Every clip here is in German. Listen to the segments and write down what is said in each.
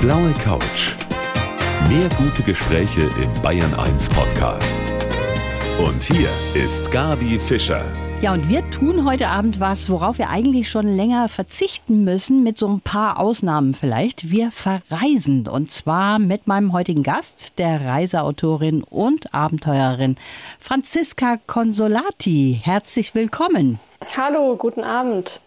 blaue Couch. Mehr gute Gespräche im Bayern 1 Podcast. Und hier ist Gabi Fischer. Ja, und wir tun heute Abend was, worauf wir eigentlich schon länger verzichten müssen, mit so ein paar Ausnahmen vielleicht. Wir verreisen. Und zwar mit meinem heutigen Gast, der Reiseautorin und Abenteurerin Franziska Consolati. Herzlich willkommen. Hallo, guten Abend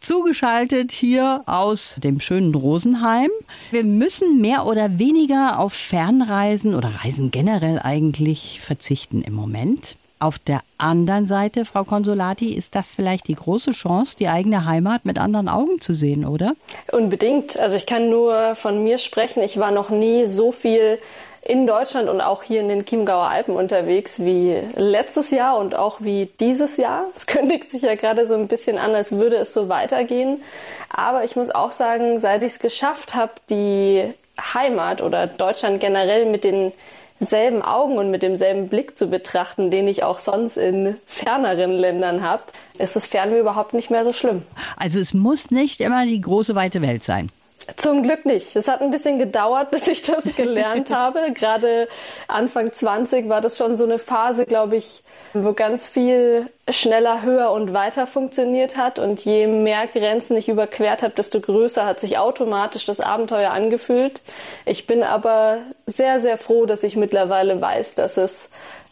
zugeschaltet hier aus dem schönen Rosenheim. Wir müssen mehr oder weniger auf Fernreisen oder Reisen generell eigentlich verzichten im Moment. Auf der anderen Seite, Frau Consolati, ist das vielleicht die große Chance, die eigene Heimat mit anderen Augen zu sehen, oder? Unbedingt. Also ich kann nur von mir sprechen. Ich war noch nie so viel in Deutschland und auch hier in den Chiemgauer Alpen unterwegs wie letztes Jahr und auch wie dieses Jahr. Es kündigt sich ja gerade so ein bisschen an, als würde es so weitergehen. Aber ich muss auch sagen, seit ich es geschafft habe, die Heimat oder Deutschland generell mit den selben Augen und mit demselben Blick zu betrachten, den ich auch sonst in ferneren Ländern habe, ist das Fernweh überhaupt nicht mehr so schlimm. Also es muss nicht immer die große weite Welt sein. Zum Glück nicht. Es hat ein bisschen gedauert, bis ich das gelernt habe. Gerade Anfang 20 war das schon so eine Phase, glaube ich, wo ganz viel schneller, höher und weiter funktioniert hat. Und je mehr Grenzen ich überquert habe, desto größer hat sich automatisch das Abenteuer angefühlt. Ich bin aber sehr, sehr froh, dass ich mittlerweile weiß, dass es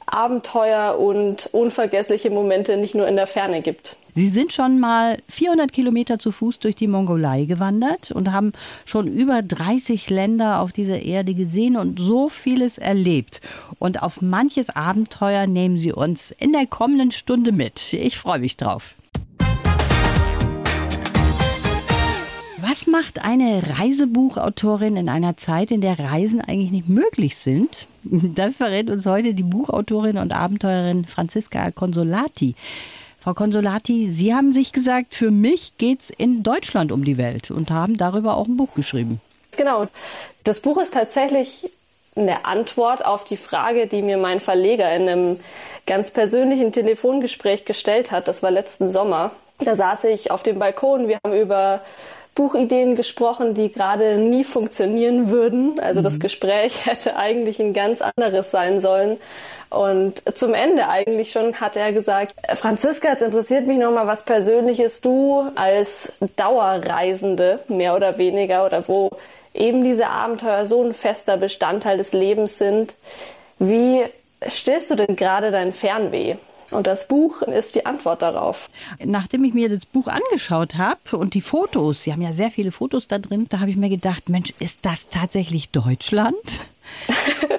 Abenteuer und unvergessliche Momente nicht nur in der Ferne gibt. Sie sind schon mal 400 Kilometer zu Fuß durch die Mongolei gewandert und haben schon über 30 Länder auf dieser Erde gesehen und so vieles erlebt. Und auf manches Abenteuer nehmen Sie uns in der kommenden Stunde mit. Ich freue mich drauf. Was macht eine Reisebuchautorin in einer Zeit, in der Reisen eigentlich nicht möglich sind? Das verrät uns heute die Buchautorin und Abenteurerin Franziska Consolati. Frau Consolati, Sie haben sich gesagt, für mich geht es in Deutschland um die Welt und haben darüber auch ein Buch geschrieben. Genau. Das Buch ist tatsächlich eine Antwort auf die Frage, die mir mein Verleger in einem ganz persönlichen Telefongespräch gestellt hat. Das war letzten Sommer. Da saß ich auf dem Balkon. Wir haben über Buchideen gesprochen, die gerade nie funktionieren würden. Also mhm. das Gespräch hätte eigentlich ein ganz anderes sein sollen. Und zum Ende eigentlich schon hat er gesagt, Franziska, jetzt interessiert mich nochmal was Persönliches. Du als Dauerreisende, mehr oder weniger, oder wo eben diese Abenteuer so ein fester Bestandteil des Lebens sind. Wie stillst du denn gerade dein Fernweh? Und das Buch ist die Antwort darauf. Nachdem ich mir das Buch angeschaut habe und die Fotos, Sie haben ja sehr viele Fotos da drin, da habe ich mir gedacht, Mensch, ist das tatsächlich Deutschland?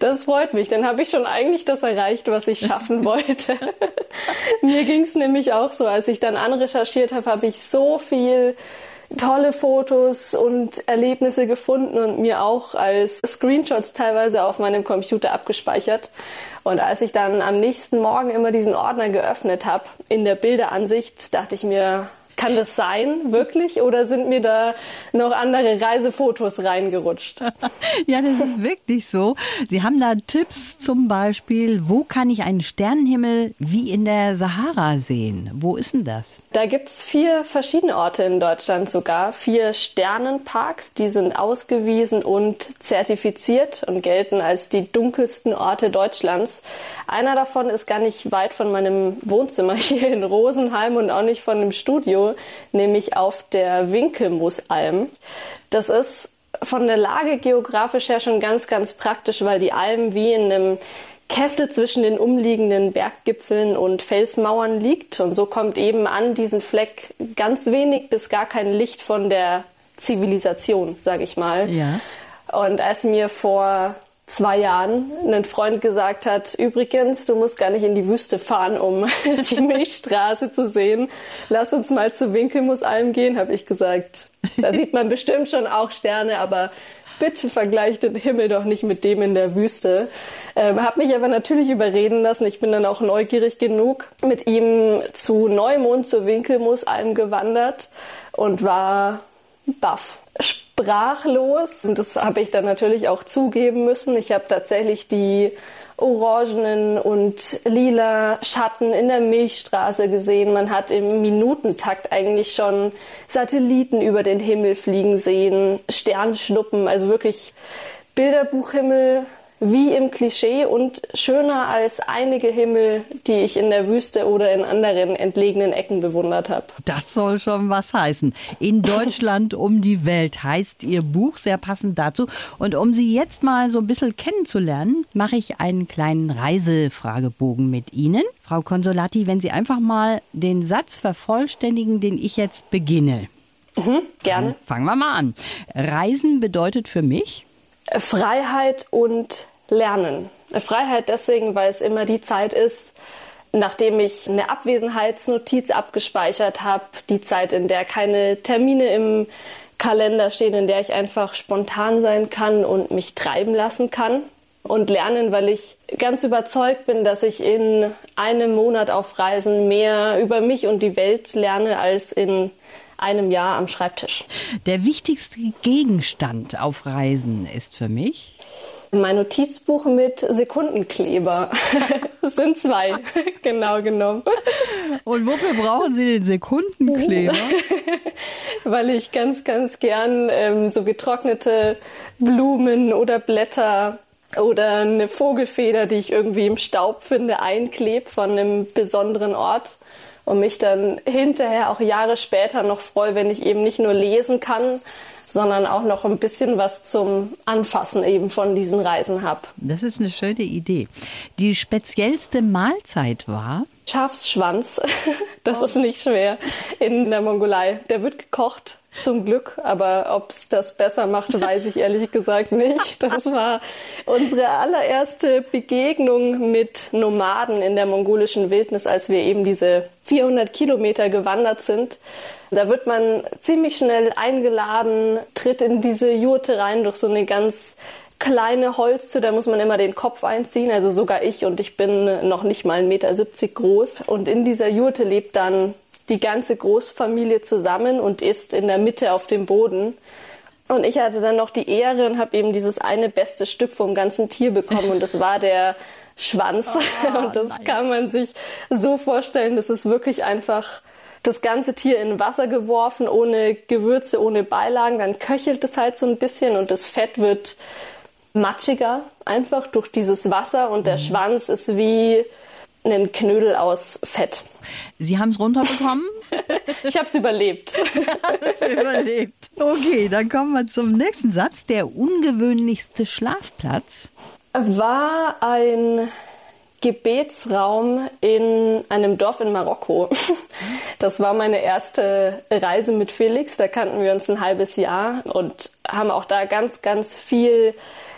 Das freut mich. Dann habe ich schon eigentlich das erreicht, was ich schaffen wollte. Mir ging es nämlich auch so, als ich dann anrecherchiert habe, habe ich so viel tolle Fotos und Erlebnisse gefunden und mir auch als Screenshots teilweise auf meinem Computer abgespeichert. Und als ich dann am nächsten Morgen immer diesen Ordner geöffnet habe in der Bilderansicht, dachte ich mir, kann das sein, wirklich? Oder sind mir da noch andere Reisefotos reingerutscht? ja, das ist wirklich so. Sie haben da Tipps zum Beispiel, wo kann ich einen Sternenhimmel wie in der Sahara sehen? Wo ist denn das? Da gibt es vier verschiedene Orte in Deutschland sogar. Vier Sternenparks, die sind ausgewiesen und zertifiziert und gelten als die dunkelsten Orte Deutschlands. Einer davon ist gar nicht weit von meinem Wohnzimmer hier in Rosenheim und auch nicht von dem Studio nämlich auf der Winkelmusalm. Das ist von der Lage geografisch her schon ganz, ganz praktisch, weil die Alm wie in einem Kessel zwischen den umliegenden Berggipfeln und Felsmauern liegt. Und so kommt eben an diesen Fleck ganz wenig bis gar kein Licht von der Zivilisation, sage ich mal. Ja. Und als mir vor zwei Jahren ein Freund gesagt hat, übrigens, du musst gar nicht in die Wüste fahren, um die Milchstraße zu sehen. Lass uns mal zu Winkelmusalm gehen, habe ich gesagt. Da sieht man bestimmt schon auch Sterne, aber bitte vergleich den Himmel doch nicht mit dem in der Wüste. Ähm, habe mich aber natürlich überreden lassen. Ich bin dann auch neugierig genug, mit ihm zu Neumond, zur Winkelmusalm gewandert und war baff sprachlos. Und das habe ich dann natürlich auch zugeben müssen. Ich habe tatsächlich die orangenen und lila Schatten in der Milchstraße gesehen. Man hat im Minutentakt eigentlich schon Satelliten über den Himmel fliegen sehen, Sternschnuppen, also wirklich Bilderbuchhimmel wie im Klischee und schöner als einige Himmel, die ich in der Wüste oder in anderen entlegenen Ecken bewundert habe. Das soll schon was heißen. In Deutschland um die Welt heißt Ihr Buch, sehr passend dazu. Und um Sie jetzt mal so ein bisschen kennenzulernen, mache ich einen kleinen Reisefragebogen mit Ihnen. Frau Consolati, wenn Sie einfach mal den Satz vervollständigen, den ich jetzt beginne. Mhm, gerne. Fangen wir mal an. Reisen bedeutet für mich Freiheit und Lernen. Freiheit deswegen, weil es immer die Zeit ist, nachdem ich eine Abwesenheitsnotiz abgespeichert habe, die Zeit, in der keine Termine im Kalender stehen, in der ich einfach spontan sein kann und mich treiben lassen kann. Und lernen, weil ich ganz überzeugt bin, dass ich in einem Monat auf Reisen mehr über mich und die Welt lerne als in einem Jahr am Schreibtisch. Der wichtigste Gegenstand auf Reisen ist für mich mein Notizbuch mit Sekundenkleber. Das sind zwei, genau genommen. Und wofür brauchen Sie den Sekundenkleber? Weil ich ganz, ganz gern ähm, so getrocknete Blumen oder Blätter oder eine Vogelfeder, die ich irgendwie im Staub finde, einklebe von einem besonderen Ort und mich dann hinterher auch Jahre später noch freue, wenn ich eben nicht nur lesen kann, sondern auch noch ein bisschen was zum Anfassen eben von diesen Reisen habe. Das ist eine schöne Idee. Die speziellste Mahlzeit war? Schafsschwanz. Das oh. ist nicht schwer in der Mongolei. Der wird gekocht zum Glück, aber ob es das besser macht, weiß ich ehrlich gesagt nicht. Das war unsere allererste Begegnung mit Nomaden in der mongolischen Wildnis, als wir eben diese 400 Kilometer gewandert sind. Da wird man ziemlich schnell eingeladen, tritt in diese Jurte rein durch so eine ganz kleine Holztür, da muss man immer den Kopf einziehen, also sogar ich und ich bin noch nicht mal 1,70 Meter groß. Und in dieser Jurte lebt dann die ganze Großfamilie zusammen und isst in der Mitte auf dem Boden. Und ich hatte dann noch die Ehre und habe eben dieses eine beste Stück vom ganzen Tier bekommen und das war der Schwanz. Oh, und das nein. kann man sich so vorstellen, das ist wirklich einfach das ganze Tier in Wasser geworfen, ohne Gewürze, ohne Beilagen. Dann köchelt es halt so ein bisschen und das Fett wird matschiger, einfach durch dieses Wasser und der mhm. Schwanz ist wie einen Knödel aus Fett. Sie haben es runterbekommen? ich habe es überlebt. Sie haben es überlebt. Okay, dann kommen wir zum nächsten Satz. Der ungewöhnlichste Schlafplatz war ein Gebetsraum in einem Dorf in Marokko. Das war meine erste Reise mit Felix. Da kannten wir uns ein halbes Jahr und haben auch da ganz, ganz viel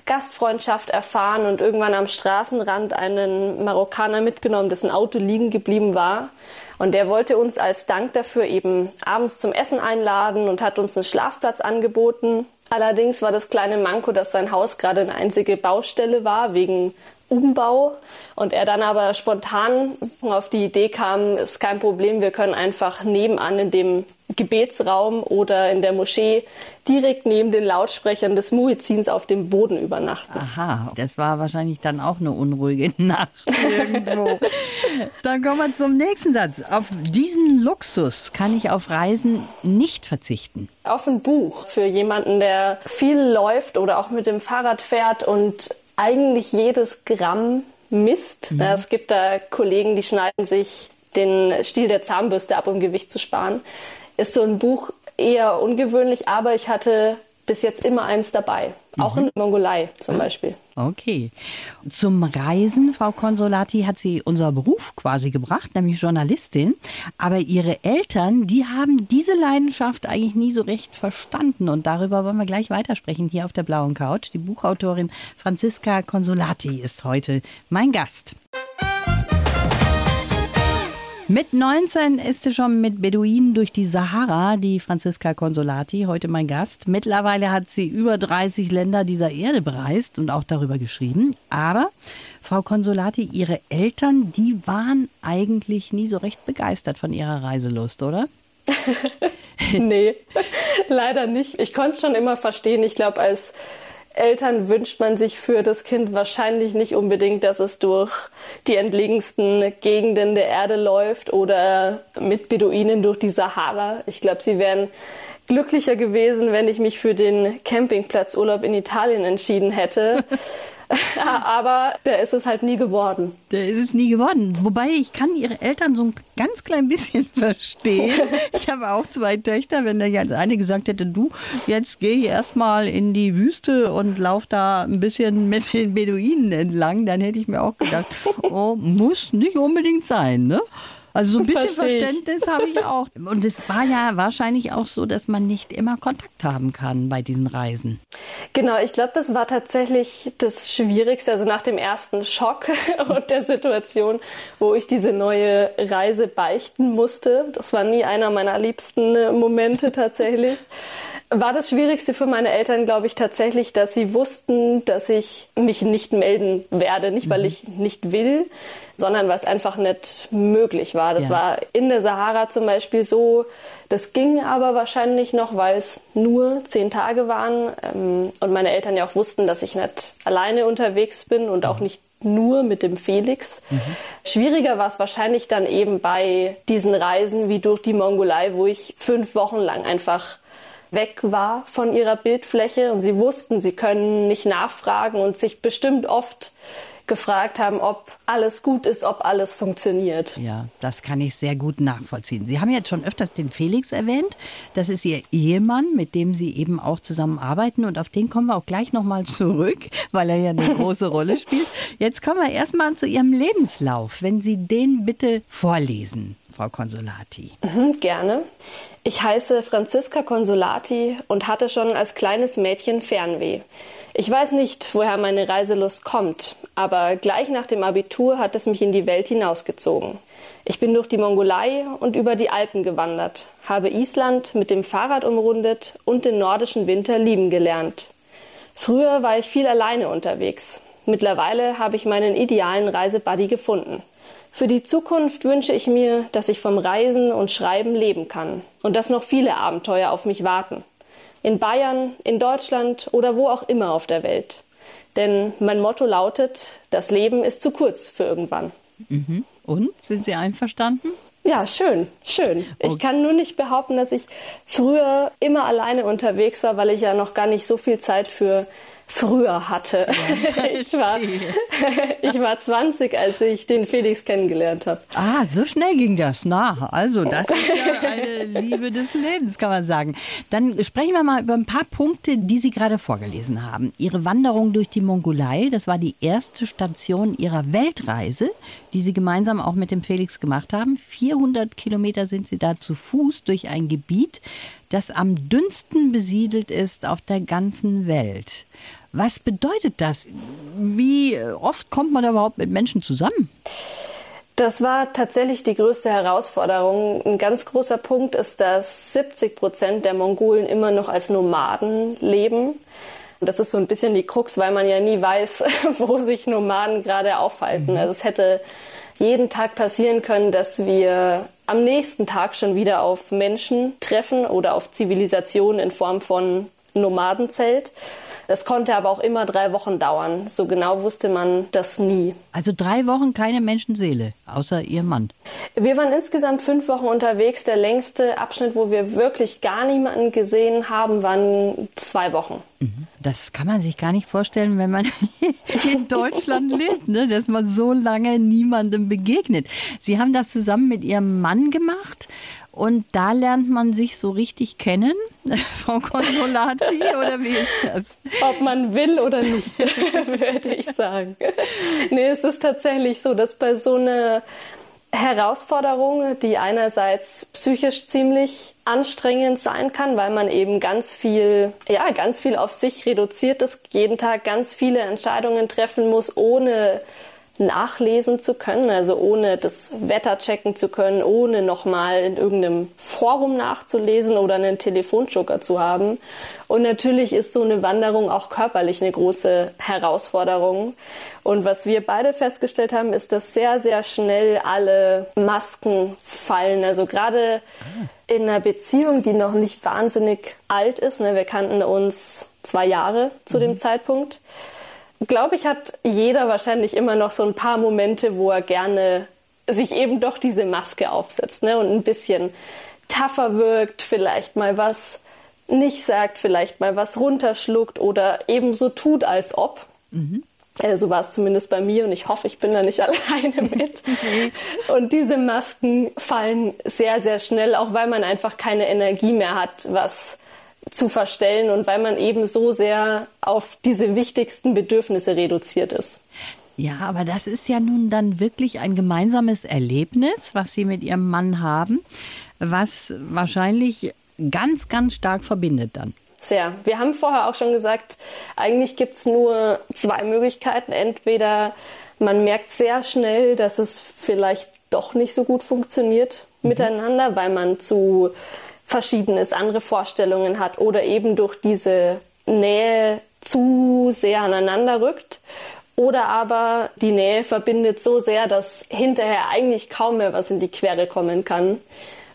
Gastfreundschaft erfahren und irgendwann am Straßenrand einen Marokkaner mitgenommen, dessen Auto liegen geblieben war. Und der wollte uns als Dank dafür eben abends zum Essen einladen und hat uns einen Schlafplatz angeboten. Allerdings war das kleine Manko, dass sein Haus gerade eine einzige Baustelle war, wegen Umbau und er dann aber spontan auf die Idee kam, ist kein Problem, wir können einfach nebenan in dem Gebetsraum oder in der Moschee direkt neben den Lautsprechern des Muizins auf dem Boden übernachten. Aha, das war wahrscheinlich dann auch eine unruhige Nacht irgendwo. dann kommen wir zum nächsten Satz. Auf diesen Luxus kann ich auf Reisen nicht verzichten. Auf ein Buch für jemanden, der viel läuft oder auch mit dem Fahrrad fährt und eigentlich jedes Gramm misst. Mhm. Es gibt da Kollegen, die schneiden sich den Stiel der Zahnbürste ab, um Gewicht zu sparen. Ist so ein Buch eher ungewöhnlich, aber ich hatte bis jetzt immer eins dabei. Auch mhm. in Mongolei zum Beispiel. Okay. Zum Reisen, Frau Consolati, hat sie unser Beruf quasi gebracht, nämlich Journalistin. Aber ihre Eltern, die haben diese Leidenschaft eigentlich nie so recht verstanden. Und darüber wollen wir gleich weitersprechen hier auf der blauen Couch. Die Buchautorin Franziska Consolati ist heute mein Gast. Mit 19 ist sie schon mit Beduinen durch die Sahara, die Franziska Consolati, heute mein Gast. Mittlerweile hat sie über 30 Länder dieser Erde bereist und auch darüber geschrieben. Aber Frau Consolati, ihre Eltern, die waren eigentlich nie so recht begeistert von ihrer Reiselust, oder? nee, leider nicht. Ich konnte schon immer verstehen. Ich glaube, als Eltern wünscht man sich für das Kind wahrscheinlich nicht unbedingt, dass es durch die entlegensten Gegenden der Erde läuft oder mit Beduinen durch die Sahara. Ich glaube, sie wären glücklicher gewesen, wenn ich mich für den Campingplatzurlaub in Italien entschieden hätte. Aber der ist es halt nie geworden. Der ist es nie geworden. Wobei ich kann ihre Eltern so ein ganz klein bisschen verstehen. Ich habe auch zwei Töchter. Wenn der jetzt eine gesagt hätte, du, jetzt geh erstmal in die Wüste und lauf da ein bisschen mit den Beduinen entlang, dann hätte ich mir auch gedacht, oh, muss nicht unbedingt sein, ne? Also so ein bisschen Versteh Verständnis habe ich auch. Und es war ja wahrscheinlich auch so, dass man nicht immer Kontakt haben kann bei diesen Reisen. Genau, ich glaube, das war tatsächlich das Schwierigste. Also nach dem ersten Schock und der Situation, wo ich diese neue Reise beichten musste. Das war nie einer meiner liebsten Momente tatsächlich war das Schwierigste für meine Eltern, glaube ich, tatsächlich, dass sie wussten, dass ich mich nicht melden werde. Nicht, weil mhm. ich nicht will, sondern weil es einfach nicht möglich war. Das ja. war in der Sahara zum Beispiel so. Das ging aber wahrscheinlich noch, weil es nur zehn Tage waren ähm, und meine Eltern ja auch wussten, dass ich nicht alleine unterwegs bin und auch mhm. nicht nur mit dem Felix. Mhm. Schwieriger war es wahrscheinlich dann eben bei diesen Reisen wie durch die Mongolei, wo ich fünf Wochen lang einfach weg war von ihrer Bildfläche und sie wussten, sie können nicht nachfragen und sich bestimmt oft gefragt haben, ob alles gut ist, ob alles funktioniert. Ja, das kann ich sehr gut nachvollziehen. Sie haben jetzt schon öfters den Felix erwähnt. Das ist Ihr Ehemann, mit dem Sie eben auch zusammenarbeiten. Und auf den kommen wir auch gleich nochmal zurück, weil er ja eine große Rolle spielt. Jetzt kommen wir erstmal zu Ihrem Lebenslauf. Wenn Sie den bitte vorlesen, Frau Consolati. Mhm, gerne. Ich heiße Franziska Consolati und hatte schon als kleines Mädchen Fernweh. Ich weiß nicht, woher meine Reiselust kommt, aber gleich nach dem Abitur hat es mich in die Welt hinausgezogen. Ich bin durch die Mongolei und über die Alpen gewandert, habe Island mit dem Fahrrad umrundet und den nordischen Winter lieben gelernt. Früher war ich viel alleine unterwegs. Mittlerweile habe ich meinen idealen Reisebuddy gefunden. Für die Zukunft wünsche ich mir, dass ich vom Reisen und Schreiben leben kann und dass noch viele Abenteuer auf mich warten. In Bayern, in Deutschland oder wo auch immer auf der Welt. Denn mein Motto lautet, das Leben ist zu kurz für irgendwann. Mhm. Und sind Sie einverstanden? Ja, schön, schön. Ich kann nur nicht behaupten, dass ich früher immer alleine unterwegs war, weil ich ja noch gar nicht so viel Zeit für früher hatte. Ja, ich, war, ich war 20, als ich den Felix kennengelernt habe. Ah, so schnell ging das. Na, also das ist ja eine Liebe des Lebens, kann man sagen. Dann sprechen wir mal über ein paar Punkte, die Sie gerade vorgelesen haben. Ihre Wanderung durch die Mongolei, das war die erste Station Ihrer Weltreise, die Sie gemeinsam auch mit dem Felix gemacht haben. 400 Kilometer sind Sie da zu Fuß durch ein Gebiet, das am dünnsten besiedelt ist auf der ganzen Welt. Was bedeutet das? Wie oft kommt man überhaupt mit Menschen zusammen? Das war tatsächlich die größte Herausforderung. Ein ganz großer Punkt ist, dass 70 Prozent der Mongolen immer noch als Nomaden leben. Und das ist so ein bisschen die Krux, weil man ja nie weiß, wo sich Nomaden gerade aufhalten. Mhm. Also es hätte jeden Tag passieren können, dass wir am nächsten Tag schon wieder auf Menschen treffen oder auf Zivilisationen in Form von Nomadenzelt. Das konnte aber auch immer drei Wochen dauern. So genau wusste man das nie. Also drei Wochen keine Menschenseele, außer ihr Mann. Wir waren insgesamt fünf Wochen unterwegs. Der längste Abschnitt, wo wir wirklich gar niemanden gesehen haben, waren zwei Wochen. Mhm. Das kann man sich gar nicht vorstellen, wenn man in Deutschland lebt, ne? dass man so lange niemandem begegnet. Sie haben das zusammen mit Ihrem Mann gemacht. Und da lernt man sich so richtig kennen, Frau Consolati, oder wie ist das? Ob man will oder nicht, würde ich sagen. Nee, es ist tatsächlich so, dass bei so einer Herausforderung, die einerseits psychisch ziemlich anstrengend sein kann, weil man eben ganz viel, ja, ganz viel auf sich reduziert ist, jeden Tag ganz viele Entscheidungen treffen muss, ohne nachlesen zu können, also ohne das Wetter checken zu können, ohne nochmal in irgendeinem Forum nachzulesen oder einen Telefonjoker zu haben. Und natürlich ist so eine Wanderung auch körperlich eine große Herausforderung. Und was wir beide festgestellt haben, ist, dass sehr, sehr schnell alle Masken fallen. Also gerade in einer Beziehung, die noch nicht wahnsinnig alt ist, ne, wir kannten uns zwei Jahre zu mhm. dem Zeitpunkt, glaube ich, hat jeder wahrscheinlich immer noch so ein paar Momente, wo er gerne sich eben doch diese Maske aufsetzt ne, und ein bisschen tougher wirkt, vielleicht mal was nicht sagt, vielleicht mal was runterschluckt oder eben so tut, als ob. Mhm. Äh, so war es zumindest bei mir und ich hoffe, ich bin da nicht alleine mit. und diese Masken fallen sehr, sehr schnell, auch weil man einfach keine Energie mehr hat, was zu verstellen und weil man eben so sehr auf diese wichtigsten Bedürfnisse reduziert ist. Ja, aber das ist ja nun dann wirklich ein gemeinsames Erlebnis, was Sie mit Ihrem Mann haben, was wahrscheinlich ganz, ganz stark verbindet dann. Sehr. Wir haben vorher auch schon gesagt, eigentlich gibt es nur zwei Möglichkeiten. Entweder man merkt sehr schnell, dass es vielleicht doch nicht so gut funktioniert mhm. miteinander, weil man zu Verschiedenes, andere Vorstellungen hat oder eben durch diese Nähe zu sehr aneinander rückt. Oder aber die Nähe verbindet so sehr, dass hinterher eigentlich kaum mehr was in die Quere kommen kann.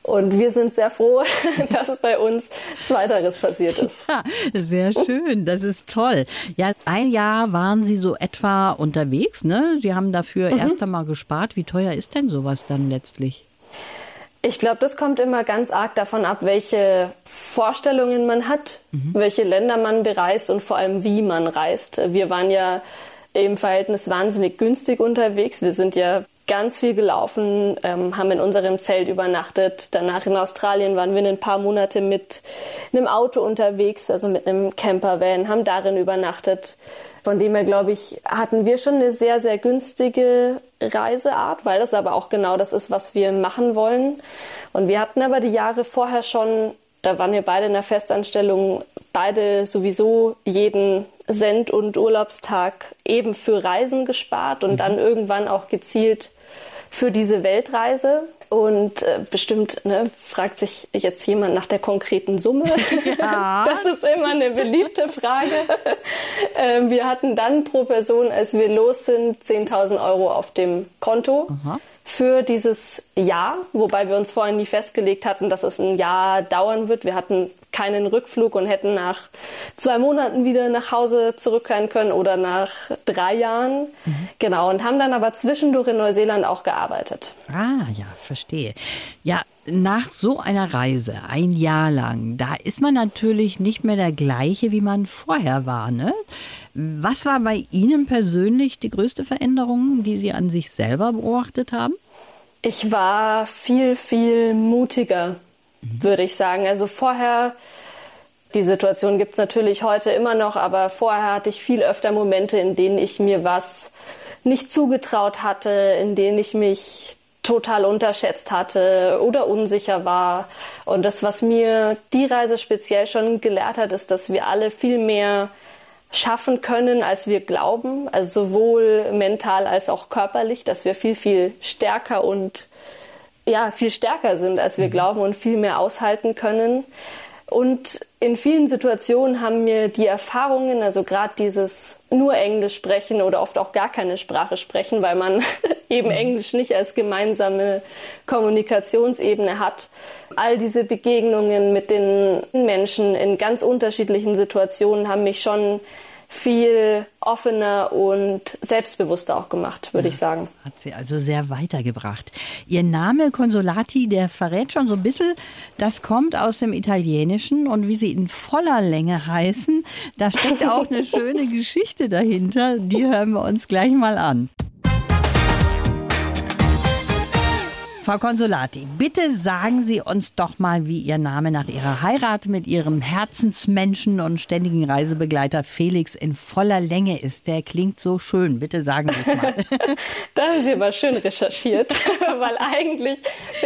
Und wir sind sehr froh, dass bei uns Zweiteres passiert ist. Ja, sehr schön, das ist toll. Ja, ein Jahr waren Sie so etwa unterwegs, ne? Sie haben dafür mhm. erst einmal gespart. Wie teuer ist denn sowas dann letztlich? Ich glaube, das kommt immer ganz arg davon ab, welche Vorstellungen man hat, mhm. welche Länder man bereist und vor allem, wie man reist. Wir waren ja im Verhältnis wahnsinnig günstig unterwegs. Wir sind ja ganz viel gelaufen, ähm, haben in unserem Zelt übernachtet. Danach in Australien waren wir ein paar Monate mit einem Auto unterwegs, also mit einem Campervan, haben darin übernachtet. Von dem her, glaube ich, hatten wir schon eine sehr, sehr günstige Reiseart, weil das aber auch genau das ist, was wir machen wollen. Und wir hatten aber die Jahre vorher schon, da waren wir beide in der Festanstellung, beide sowieso jeden Cent und Urlaubstag eben für Reisen gespart und mhm. dann irgendwann auch gezielt für diese Weltreise. Und äh, bestimmt ne, fragt sich jetzt jemand nach der konkreten Summe. Ja. Das ist immer eine beliebte Frage. äh, wir hatten dann pro Person, als wir los sind, 10.000 Euro auf dem Konto. Aha für dieses Jahr, wobei wir uns vorher nie festgelegt hatten, dass es ein Jahr dauern wird. Wir hatten keinen Rückflug und hätten nach zwei Monaten wieder nach Hause zurückkehren können oder nach drei Jahren. Mhm. Genau, und haben dann aber zwischendurch in Neuseeland auch gearbeitet. Ah, ja, verstehe. Ja, nach so einer Reise, ein Jahr lang, da ist man natürlich nicht mehr der gleiche, wie man vorher war. Ne? Was war bei Ihnen persönlich die größte Veränderung, die Sie an sich selber beobachtet haben? Ich war viel, viel mutiger, würde ich sagen. Also vorher, die Situation gibt es natürlich heute immer noch, aber vorher hatte ich viel öfter Momente, in denen ich mir was nicht zugetraut hatte, in denen ich mich total unterschätzt hatte oder unsicher war. Und das, was mir die Reise speziell schon gelehrt hat, ist, dass wir alle viel mehr schaffen können, als wir glauben, also sowohl mental als auch körperlich, dass wir viel, viel stärker und ja, viel stärker sind, als wir mhm. glauben und viel mehr aushalten können. Und in vielen Situationen haben mir die Erfahrungen, also gerade dieses nur Englisch sprechen oder oft auch gar keine Sprache sprechen, weil man eben mhm. Englisch nicht als gemeinsame Kommunikationsebene hat. All diese Begegnungen mit den Menschen in ganz unterschiedlichen Situationen haben mich schon viel offener und selbstbewusster auch gemacht, würde ja, ich sagen. Hat sie also sehr weitergebracht. Ihr Name Consolati, der verrät schon so ein bisschen, das kommt aus dem Italienischen und wie sie in voller Länge heißen, da steckt auch eine schöne Geschichte dahinter. Die hören wir uns gleich mal an. Frau Consolati, bitte sagen Sie uns doch mal, wie Ihr Name nach Ihrer Heirat mit Ihrem Herzensmenschen und ständigen Reisebegleiter Felix in voller Länge ist. Der klingt so schön. Bitte sagen Sie es mal. da haben Sie aber schön recherchiert, weil eigentlich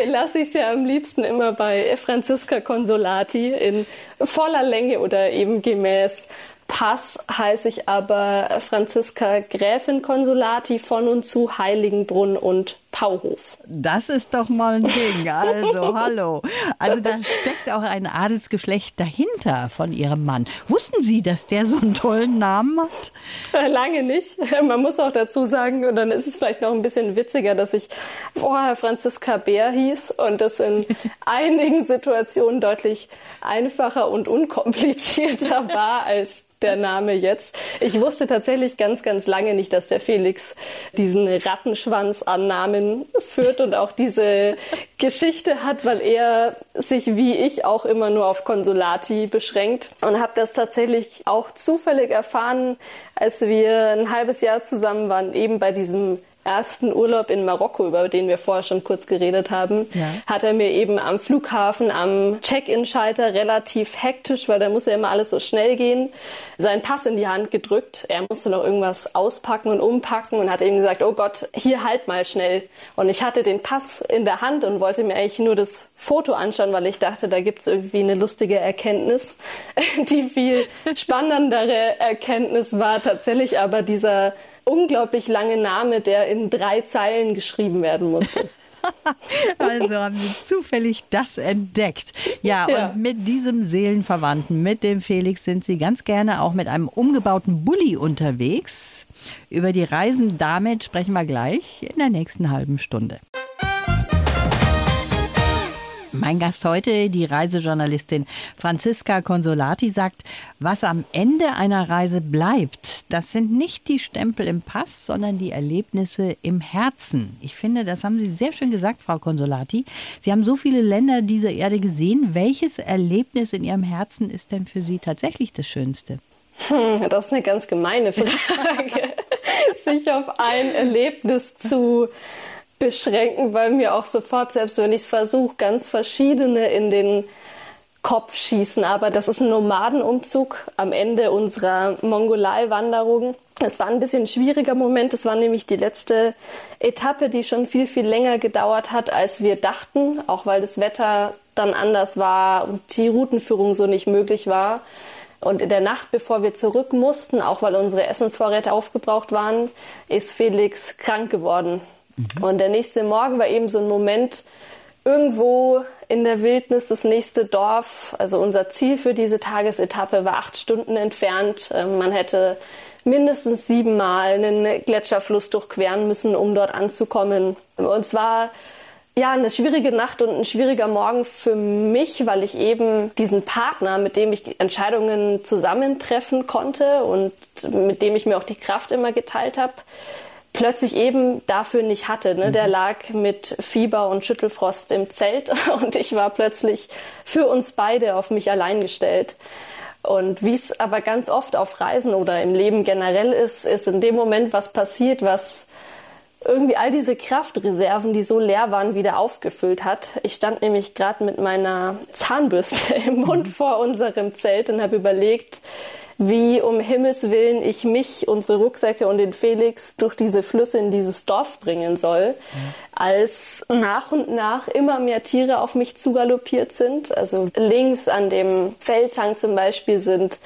lasse ich es ja am liebsten immer bei Franziska Consolati in voller Länge oder eben gemäß Pass heiße ich aber Franziska Gräfin Consolati von und zu Heiligenbrunn und Pauhof. Das ist doch mal ein Ding. Also, hallo. Also, da steckt auch ein Adelsgeschlecht dahinter von Ihrem Mann. Wussten Sie, dass der so einen tollen Namen hat? Lange nicht. Man muss auch dazu sagen, und dann ist es vielleicht noch ein bisschen witziger, dass ich vorher Franziska Bär hieß und das in einigen Situationen deutlich einfacher und unkomplizierter war als der Name jetzt. Ich wusste tatsächlich ganz, ganz lange nicht, dass der Felix diesen Rattenschwanz an Namen führt und auch diese Geschichte hat, weil er sich wie ich auch immer nur auf Konsulati beschränkt. Und habe das tatsächlich auch zufällig erfahren, als wir ein halbes Jahr zusammen waren, eben bei diesem ersten Urlaub in Marokko, über den wir vorher schon kurz geredet haben, ja. hat er mir eben am Flughafen, am Check-in-Schalter relativ hektisch, weil da muss ja immer alles so schnell gehen, seinen Pass in die Hand gedrückt. Er musste noch irgendwas auspacken und umpacken und hat eben gesagt, oh Gott, hier halt mal schnell. Und ich hatte den Pass in der Hand und wollte mir eigentlich nur das Foto anschauen, weil ich dachte, da gibt es irgendwie eine lustige Erkenntnis. Die viel spannendere Erkenntnis war tatsächlich aber dieser unglaublich lange Name, der in drei Zeilen geschrieben werden musste. also haben Sie zufällig das entdeckt. Ja, ja, und mit diesem Seelenverwandten, mit dem Felix, sind Sie ganz gerne auch mit einem umgebauten Bulli unterwegs. Über die Reisen damit sprechen wir gleich in der nächsten halben Stunde. Mein Gast heute, die Reisejournalistin Franziska Consolati, sagt, was am Ende einer Reise bleibt, das sind nicht die Stempel im Pass, sondern die Erlebnisse im Herzen. Ich finde, das haben Sie sehr schön gesagt, Frau Consolati. Sie haben so viele Länder dieser Erde gesehen. Welches Erlebnis in Ihrem Herzen ist denn für Sie tatsächlich das Schönste? Hm, das ist eine ganz gemeine Frage, sich auf ein Erlebnis zu beschränken, weil mir auch sofort, selbst wenn ich es versuche, ganz verschiedene in den Kopf schießen. Aber das ist ein Nomadenumzug am Ende unserer Mongolei-Wanderung. Es war ein bisschen ein schwieriger Moment. Es war nämlich die letzte Etappe, die schon viel, viel länger gedauert hat, als wir dachten, auch weil das Wetter dann anders war und die Routenführung so nicht möglich war. Und in der Nacht, bevor wir zurück mussten, auch weil unsere Essensvorräte aufgebraucht waren, ist Felix krank geworden. Mhm. Und der nächste Morgen war eben so ein Moment, irgendwo in der Wildnis das nächste Dorf, also unser Ziel für diese Tagesetappe war acht Stunden entfernt. Ähm, man hätte mindestens siebenmal einen Gletscherfluss durchqueren müssen, um dort anzukommen. Und es war ja eine schwierige Nacht und ein schwieriger Morgen für mich, weil ich eben diesen Partner, mit dem ich Entscheidungen zusammentreffen konnte und mit dem ich mir auch die Kraft immer geteilt habe, plötzlich eben dafür nicht hatte. Ne? Der mhm. lag mit Fieber und Schüttelfrost im Zelt und ich war plötzlich für uns beide auf mich allein gestellt. Und wie es aber ganz oft auf Reisen oder im Leben generell ist, ist in dem Moment was passiert, was irgendwie all diese Kraftreserven, die so leer waren, wieder aufgefüllt hat. Ich stand nämlich gerade mit meiner Zahnbürste im Mund mhm. vor unserem Zelt und habe überlegt, wie um Himmels Willen ich mich, unsere Rucksäcke und den Felix durch diese Flüsse in dieses Dorf bringen soll, mhm. als nach und nach immer mehr Tiere auf mich zugaloppiert sind. Also links an dem Felshang zum Beispiel sind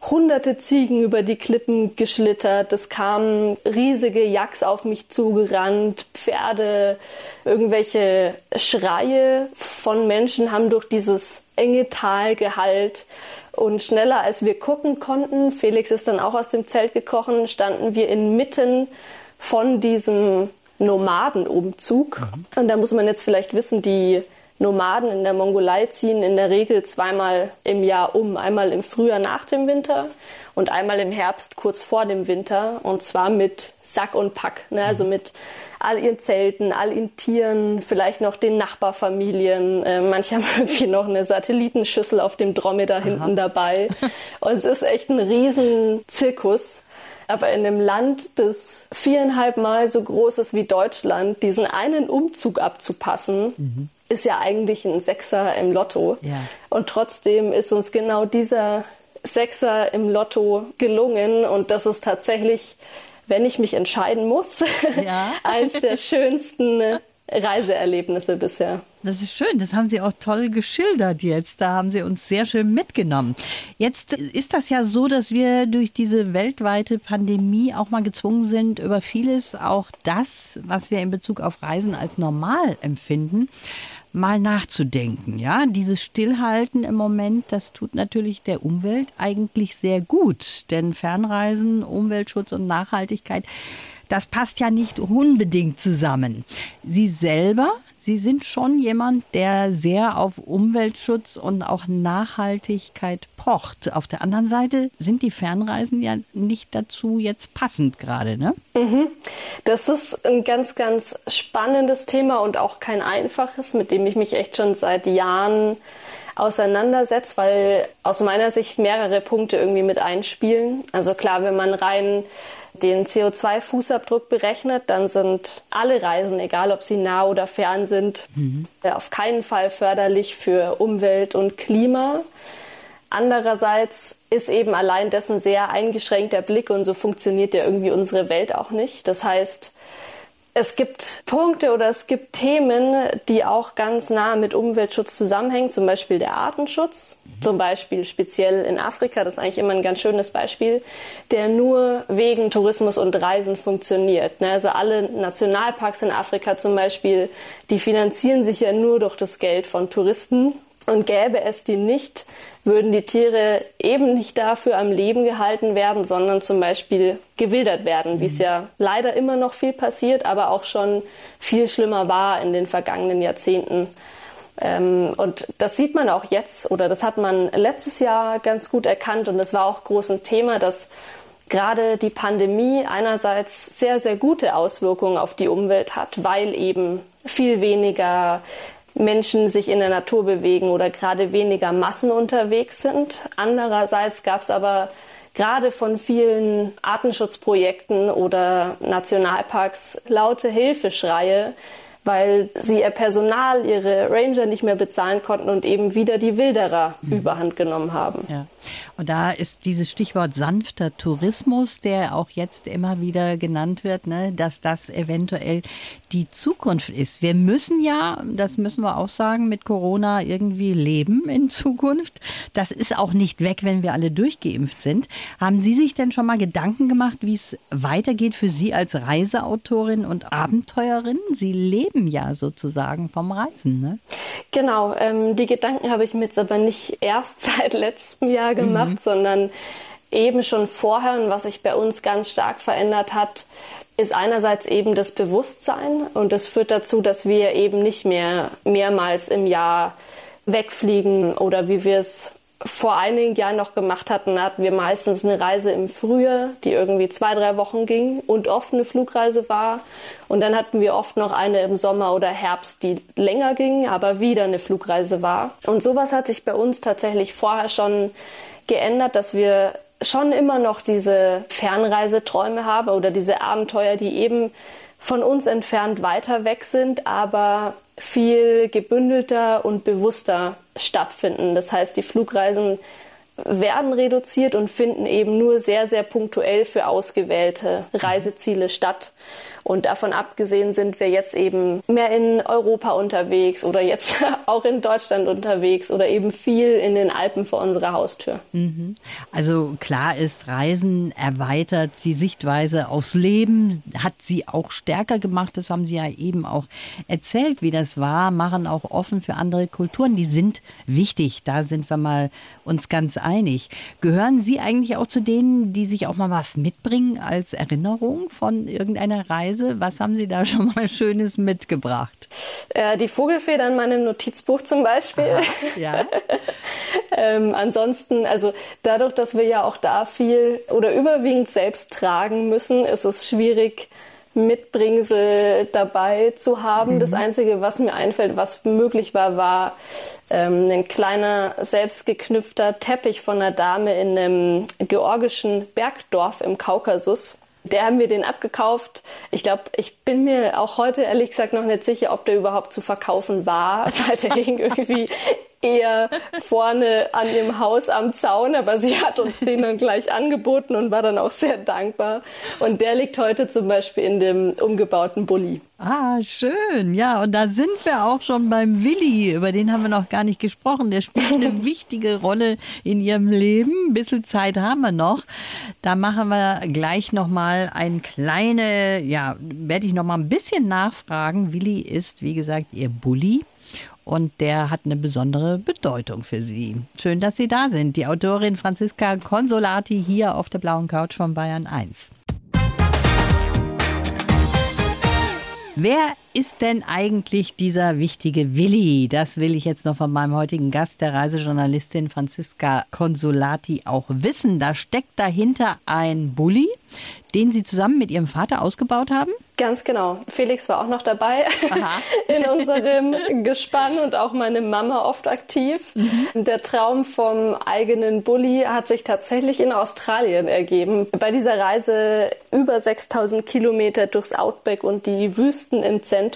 hunderte Ziegen über die Klippen geschlittert, es kamen riesige Yaks auf mich zugerannt, Pferde, irgendwelche Schreie von Menschen haben durch dieses enge Tal gehallt. Und schneller als wir gucken konnten, Felix ist dann auch aus dem Zelt gekrochen, standen wir inmitten von diesem Nomadenumzug. Mhm. Und da muss man jetzt vielleicht wissen, die Nomaden in der Mongolei ziehen in der Regel zweimal im Jahr um. Einmal im Frühjahr nach dem Winter und einmal im Herbst kurz vor dem Winter. Und zwar mit Sack und Pack. Ne? Also mhm. mit all ihren Zelten, all ihren Tieren, vielleicht noch den Nachbarfamilien. Äh, manche haben irgendwie noch eine Satellitenschüssel auf dem Dromedar hinten dabei. Und es ist echt ein riesen Zirkus. Aber in einem Land, das viereinhalb Mal so groß ist wie Deutschland, diesen einen Umzug abzupassen, mhm. Ist ja eigentlich ein Sechser im Lotto. Ja. Und trotzdem ist uns genau dieser Sechser im Lotto gelungen. Und das ist tatsächlich wenn ich mich entscheiden muss, ja. eins der schönsten Reiseerlebnisse bisher. Das ist schön, das haben Sie auch toll geschildert jetzt. Da haben Sie uns sehr schön mitgenommen. Jetzt ist das ja so, dass wir durch diese weltweite Pandemie auch mal gezwungen sind, über vieles, auch das, was wir in Bezug auf Reisen als normal empfinden, mal nachzudenken. Ja, dieses Stillhalten im Moment, das tut natürlich der Umwelt eigentlich sehr gut. Denn Fernreisen, Umweltschutz und Nachhaltigkeit, das passt ja nicht unbedingt zusammen. Sie selber, Sie sind schon jemand, der sehr auf Umweltschutz und auch Nachhaltigkeit pocht. Auf der anderen Seite sind die Fernreisen ja nicht dazu jetzt passend gerade, ne? Mhm. Das ist ein ganz, ganz spannendes Thema und auch kein einfaches, mit dem ich mich echt schon seit Jahren auseinandersetze, weil aus meiner Sicht mehrere Punkte irgendwie mit einspielen. Also klar, wenn man rein den CO2-Fußabdruck berechnet, dann sind alle Reisen, egal ob sie nah oder fern sind, mhm. auf keinen Fall förderlich für Umwelt und Klima. Andererseits ist eben allein dessen sehr eingeschränkter Blick und so funktioniert ja irgendwie unsere Welt auch nicht. Das heißt, es gibt Punkte oder es gibt Themen, die auch ganz nah mit Umweltschutz zusammenhängen, zum Beispiel der Artenschutz, mhm. zum Beispiel speziell in Afrika, das ist eigentlich immer ein ganz schönes Beispiel, der nur wegen Tourismus und Reisen funktioniert. Ne? Also alle Nationalparks in Afrika zum Beispiel, die finanzieren sich ja nur durch das Geld von Touristen und gäbe es die nicht, würden die Tiere eben nicht dafür am Leben gehalten werden, sondern zum Beispiel gewildert werden, mhm. wie es ja leider immer noch viel passiert, aber auch schon viel schlimmer war in den vergangenen Jahrzehnten. Ähm, und das sieht man auch jetzt oder das hat man letztes Jahr ganz gut erkannt und das war auch groß ein Thema, dass gerade die Pandemie einerseits sehr, sehr gute Auswirkungen auf die Umwelt hat, weil eben viel weniger Menschen sich in der Natur bewegen oder gerade weniger Massen unterwegs sind. Andererseits gab es aber gerade von vielen Artenschutzprojekten oder Nationalparks laute Hilfeschreie, weil sie ihr Personal, ihre Ranger nicht mehr bezahlen konnten und eben wieder die Wilderer mhm. überhand genommen haben. Ja. Und da ist dieses Stichwort sanfter Tourismus, der auch jetzt immer wieder genannt wird, ne, dass das eventuell die Zukunft ist. Wir müssen ja, das müssen wir auch sagen, mit Corona irgendwie leben in Zukunft. Das ist auch nicht weg, wenn wir alle durchgeimpft sind. Haben Sie sich denn schon mal Gedanken gemacht, wie es weitergeht für Sie als Reiseautorin und Abenteuerin? Sie leben leben ja sozusagen vom Reisen. Ne? Genau, ähm, die Gedanken habe ich mir jetzt aber nicht erst seit letztem Jahr gemacht, mhm. sondern eben schon vorher. Und was sich bei uns ganz stark verändert hat, ist einerseits eben das Bewusstsein und das führt dazu, dass wir eben nicht mehr mehrmals im Jahr wegfliegen oder wie wir es vor einigen Jahren noch gemacht hatten, hatten wir meistens eine Reise im Frühjahr, die irgendwie zwei, drei Wochen ging und oft eine Flugreise war. Und dann hatten wir oft noch eine im Sommer oder Herbst, die länger ging, aber wieder eine Flugreise war. Und sowas hat sich bei uns tatsächlich vorher schon geändert, dass wir schon immer noch diese Fernreiseträume haben oder diese Abenteuer, die eben von uns entfernt weiter weg sind, aber viel gebündelter und bewusster stattfinden. Das heißt, die Flugreisen werden reduziert und finden eben nur sehr, sehr punktuell für ausgewählte Reiseziele statt. Und davon abgesehen sind wir jetzt eben mehr in Europa unterwegs oder jetzt auch in Deutschland unterwegs oder eben viel in den Alpen vor unserer Haustür. Mhm. Also klar ist, Reisen erweitert die Sichtweise aufs Leben, hat sie auch stärker gemacht. Das haben Sie ja eben auch erzählt, wie das war, machen auch offen für andere Kulturen. Die sind wichtig. Da sind wir mal uns ganz einig. Gehören Sie eigentlich auch zu denen, die sich auch mal was mitbringen als Erinnerung von irgendeiner Reise? Reise. Was haben Sie da schon mal Schönes mitgebracht? Äh, die Vogelfeder in meinem Notizbuch zum Beispiel. Aha, ja. ähm, ansonsten, also dadurch, dass wir ja auch da viel oder überwiegend selbst tragen müssen, ist es schwierig, Mitbringsel dabei zu haben. Mhm. Das Einzige, was mir einfällt, was möglich war, war ähm, ein kleiner selbstgeknüpfter Teppich von einer Dame in einem georgischen Bergdorf im Kaukasus. Der haben wir den abgekauft. Ich glaube, ich bin mir auch heute ehrlich gesagt noch nicht sicher, ob der überhaupt zu verkaufen war, weil der hing irgendwie eher vorne an dem Haus am Zaun, aber sie hat uns den dann gleich angeboten und war dann auch sehr dankbar. Und der liegt heute zum Beispiel in dem umgebauten Bulli. Ah, schön. Ja, und da sind wir auch schon beim Willi. Über den haben wir noch gar nicht gesprochen. Der spielt eine wichtige Rolle in ihrem Leben. Ein bisschen Zeit haben wir noch. Da machen wir gleich nochmal ein kleine, ja, werde ich nochmal ein bisschen nachfragen. Willi ist, wie gesagt, ihr Bulli und der hat eine besondere Bedeutung für Sie. Schön, dass Sie da sind. Die Autorin Franziska Consolati hier auf der blauen Couch von Bayern 1. Wer ist denn eigentlich dieser wichtige Willi? Das will ich jetzt noch von meinem heutigen Gast, der Reisejournalistin Franziska Consolati, auch wissen. Da steckt dahinter ein Bulli, den Sie zusammen mit Ihrem Vater ausgebaut haben? Ganz genau. Felix war auch noch dabei in unserem Gespann und auch meine Mama oft aktiv. Mhm. Der Traum vom eigenen Bulli hat sich tatsächlich in Australien ergeben. Bei dieser Reise über 6000 Kilometer durchs Outback und die Wüsten im Zentrum,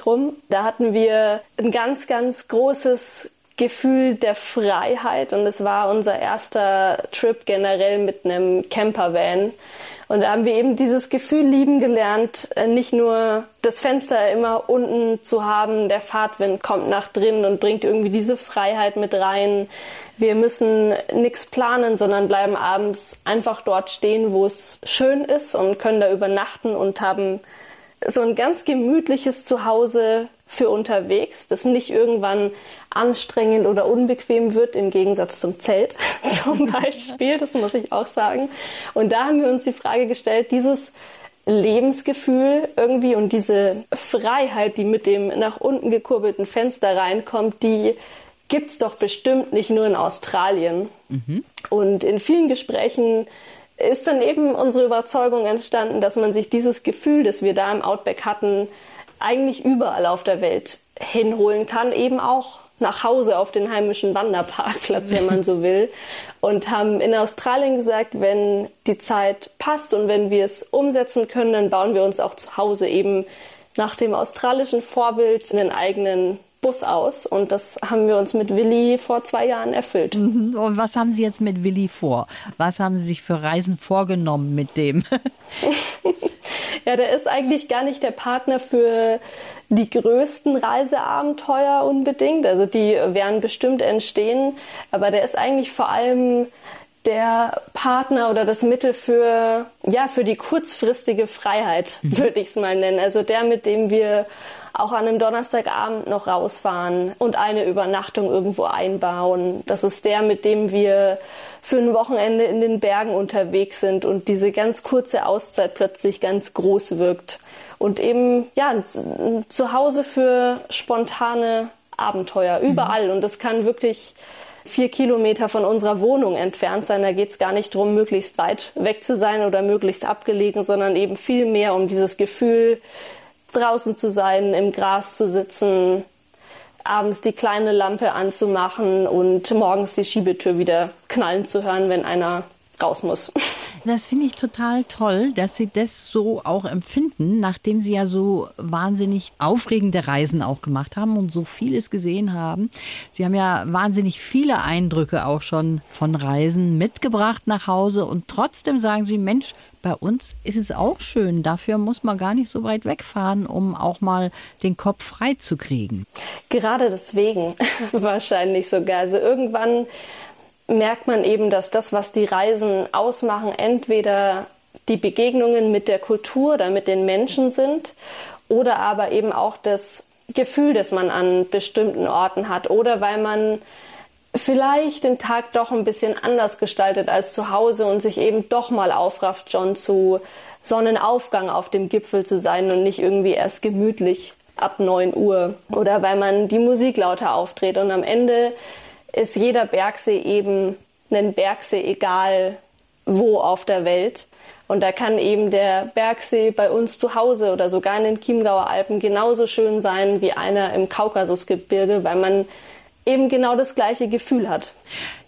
da hatten wir ein ganz, ganz großes Gefühl der Freiheit und es war unser erster Trip generell mit einem Campervan. Und da haben wir eben dieses Gefühl lieben gelernt, äh, nicht nur das Fenster immer unten zu haben, der Fahrtwind kommt nach drinnen und bringt irgendwie diese Freiheit mit rein. Wir müssen nichts planen, sondern bleiben abends einfach dort stehen, wo es schön ist und können da übernachten und haben so ein ganz gemütliches Zuhause für unterwegs, das nicht irgendwann anstrengend oder unbequem wird, im Gegensatz zum Zelt zum Beispiel, das muss ich auch sagen. Und da haben wir uns die Frage gestellt, dieses Lebensgefühl irgendwie und diese Freiheit, die mit dem nach unten gekurbelten Fenster reinkommt, die gibt's doch bestimmt nicht nur in Australien. Mhm. Und in vielen Gesprächen ist dann eben unsere Überzeugung entstanden, dass man sich dieses Gefühl, das wir da im Outback hatten, eigentlich überall auf der Welt hinholen kann, eben auch nach Hause auf den heimischen Wanderparkplatz, wenn man so will. Und haben in Australien gesagt, wenn die Zeit passt und wenn wir es umsetzen können, dann bauen wir uns auch zu Hause eben nach dem australischen Vorbild einen eigenen Bus aus. Und das haben wir uns mit Willi vor zwei Jahren erfüllt. Mhm. Und was haben Sie jetzt mit Willi vor? Was haben Sie sich für Reisen vorgenommen mit dem? ja, der ist eigentlich gar nicht der Partner für die größten Reiseabenteuer unbedingt. Also die werden bestimmt entstehen. Aber der ist eigentlich vor allem der Partner oder das Mittel für, ja, für die kurzfristige Freiheit, mhm. würde ich es mal nennen. Also der, mit dem wir auch an einem Donnerstagabend noch rausfahren und eine Übernachtung irgendwo einbauen. Das ist der, mit dem wir für ein Wochenende in den Bergen unterwegs sind und diese ganz kurze Auszeit plötzlich ganz groß wirkt. Und eben, ja, zu Hause für spontane Abenteuer, überall. Mhm. Und das kann wirklich vier Kilometer von unserer Wohnung entfernt sein. Da geht es gar nicht darum, möglichst weit weg zu sein oder möglichst abgelegen, sondern eben viel mehr um dieses Gefühl, draußen zu sein, im Gras zu sitzen, abends die kleine Lampe anzumachen und morgens die Schiebetür wieder knallen zu hören, wenn einer raus muss. Das finde ich total toll, dass Sie das so auch empfinden, nachdem Sie ja so wahnsinnig aufregende Reisen auch gemacht haben und so vieles gesehen haben. Sie haben ja wahnsinnig viele Eindrücke auch schon von Reisen mitgebracht nach Hause und trotzdem sagen Sie, Mensch, bei uns ist es auch schön. Dafür muss man gar nicht so weit wegfahren, um auch mal den Kopf frei zu kriegen. Gerade deswegen wahrscheinlich sogar. Also irgendwann merkt man eben, dass das, was die Reisen ausmachen, entweder die Begegnungen mit der Kultur oder mit den Menschen sind oder aber eben auch das Gefühl, das man an bestimmten Orten hat oder weil man vielleicht den Tag doch ein bisschen anders gestaltet als zu Hause und sich eben doch mal aufrafft, schon zu Sonnenaufgang auf dem Gipfel zu sein und nicht irgendwie erst gemütlich ab 9 Uhr oder weil man die Musik lauter aufdreht und am Ende ist jeder Bergsee eben ein Bergsee, egal wo auf der Welt. Und da kann eben der Bergsee bei uns zu Hause oder sogar in den Chiemgauer Alpen genauso schön sein wie einer im Kaukasusgebirge, weil man eben genau das gleiche Gefühl hat.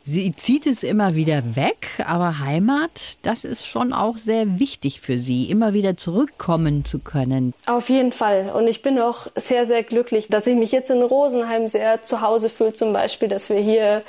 Sie zieht es immer wieder weg, aber Heimat, das ist schon auch sehr wichtig für Sie, immer wieder zurückkommen zu können. Auf jeden Fall. Und ich bin auch sehr, sehr glücklich, dass ich mich jetzt in Rosenheim sehr zu Hause fühle, zum Beispiel, dass wir hier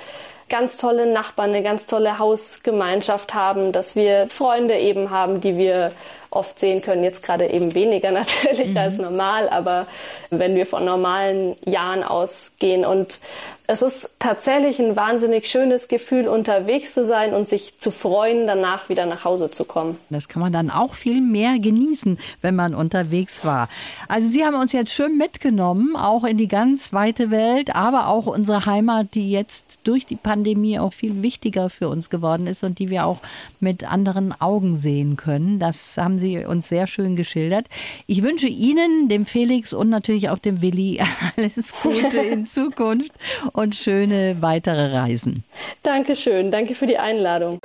ganz tolle Nachbarn, eine ganz tolle Hausgemeinschaft haben, dass wir Freunde eben haben, die wir oft sehen können. Jetzt gerade eben weniger natürlich mhm. als normal, aber wenn wir von normalen Jahren ausgehen und es ist tatsächlich ein wahnsinnig schönes Gefühl, unterwegs zu sein und sich zu freuen, danach wieder nach Hause zu kommen. Das kann man dann auch viel mehr genießen, wenn man unterwegs war. Also Sie haben uns jetzt schön mitgenommen, auch in die ganz weite Welt, aber auch unsere Heimat, die jetzt durch die Pandemie auch viel wichtiger für uns geworden ist und die wir auch mit anderen Augen sehen können. Das haben Sie uns sehr schön geschildert. Ich wünsche Ihnen, dem Felix und natürlich auch dem Willi alles Gute in Zukunft und schöne weitere Reisen. Dankeschön, danke für die Einladung.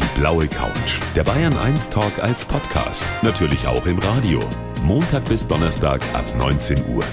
Die blaue Couch, der Bayern 1 Talk als Podcast, natürlich auch im Radio. Montag bis Donnerstag ab 19 Uhr.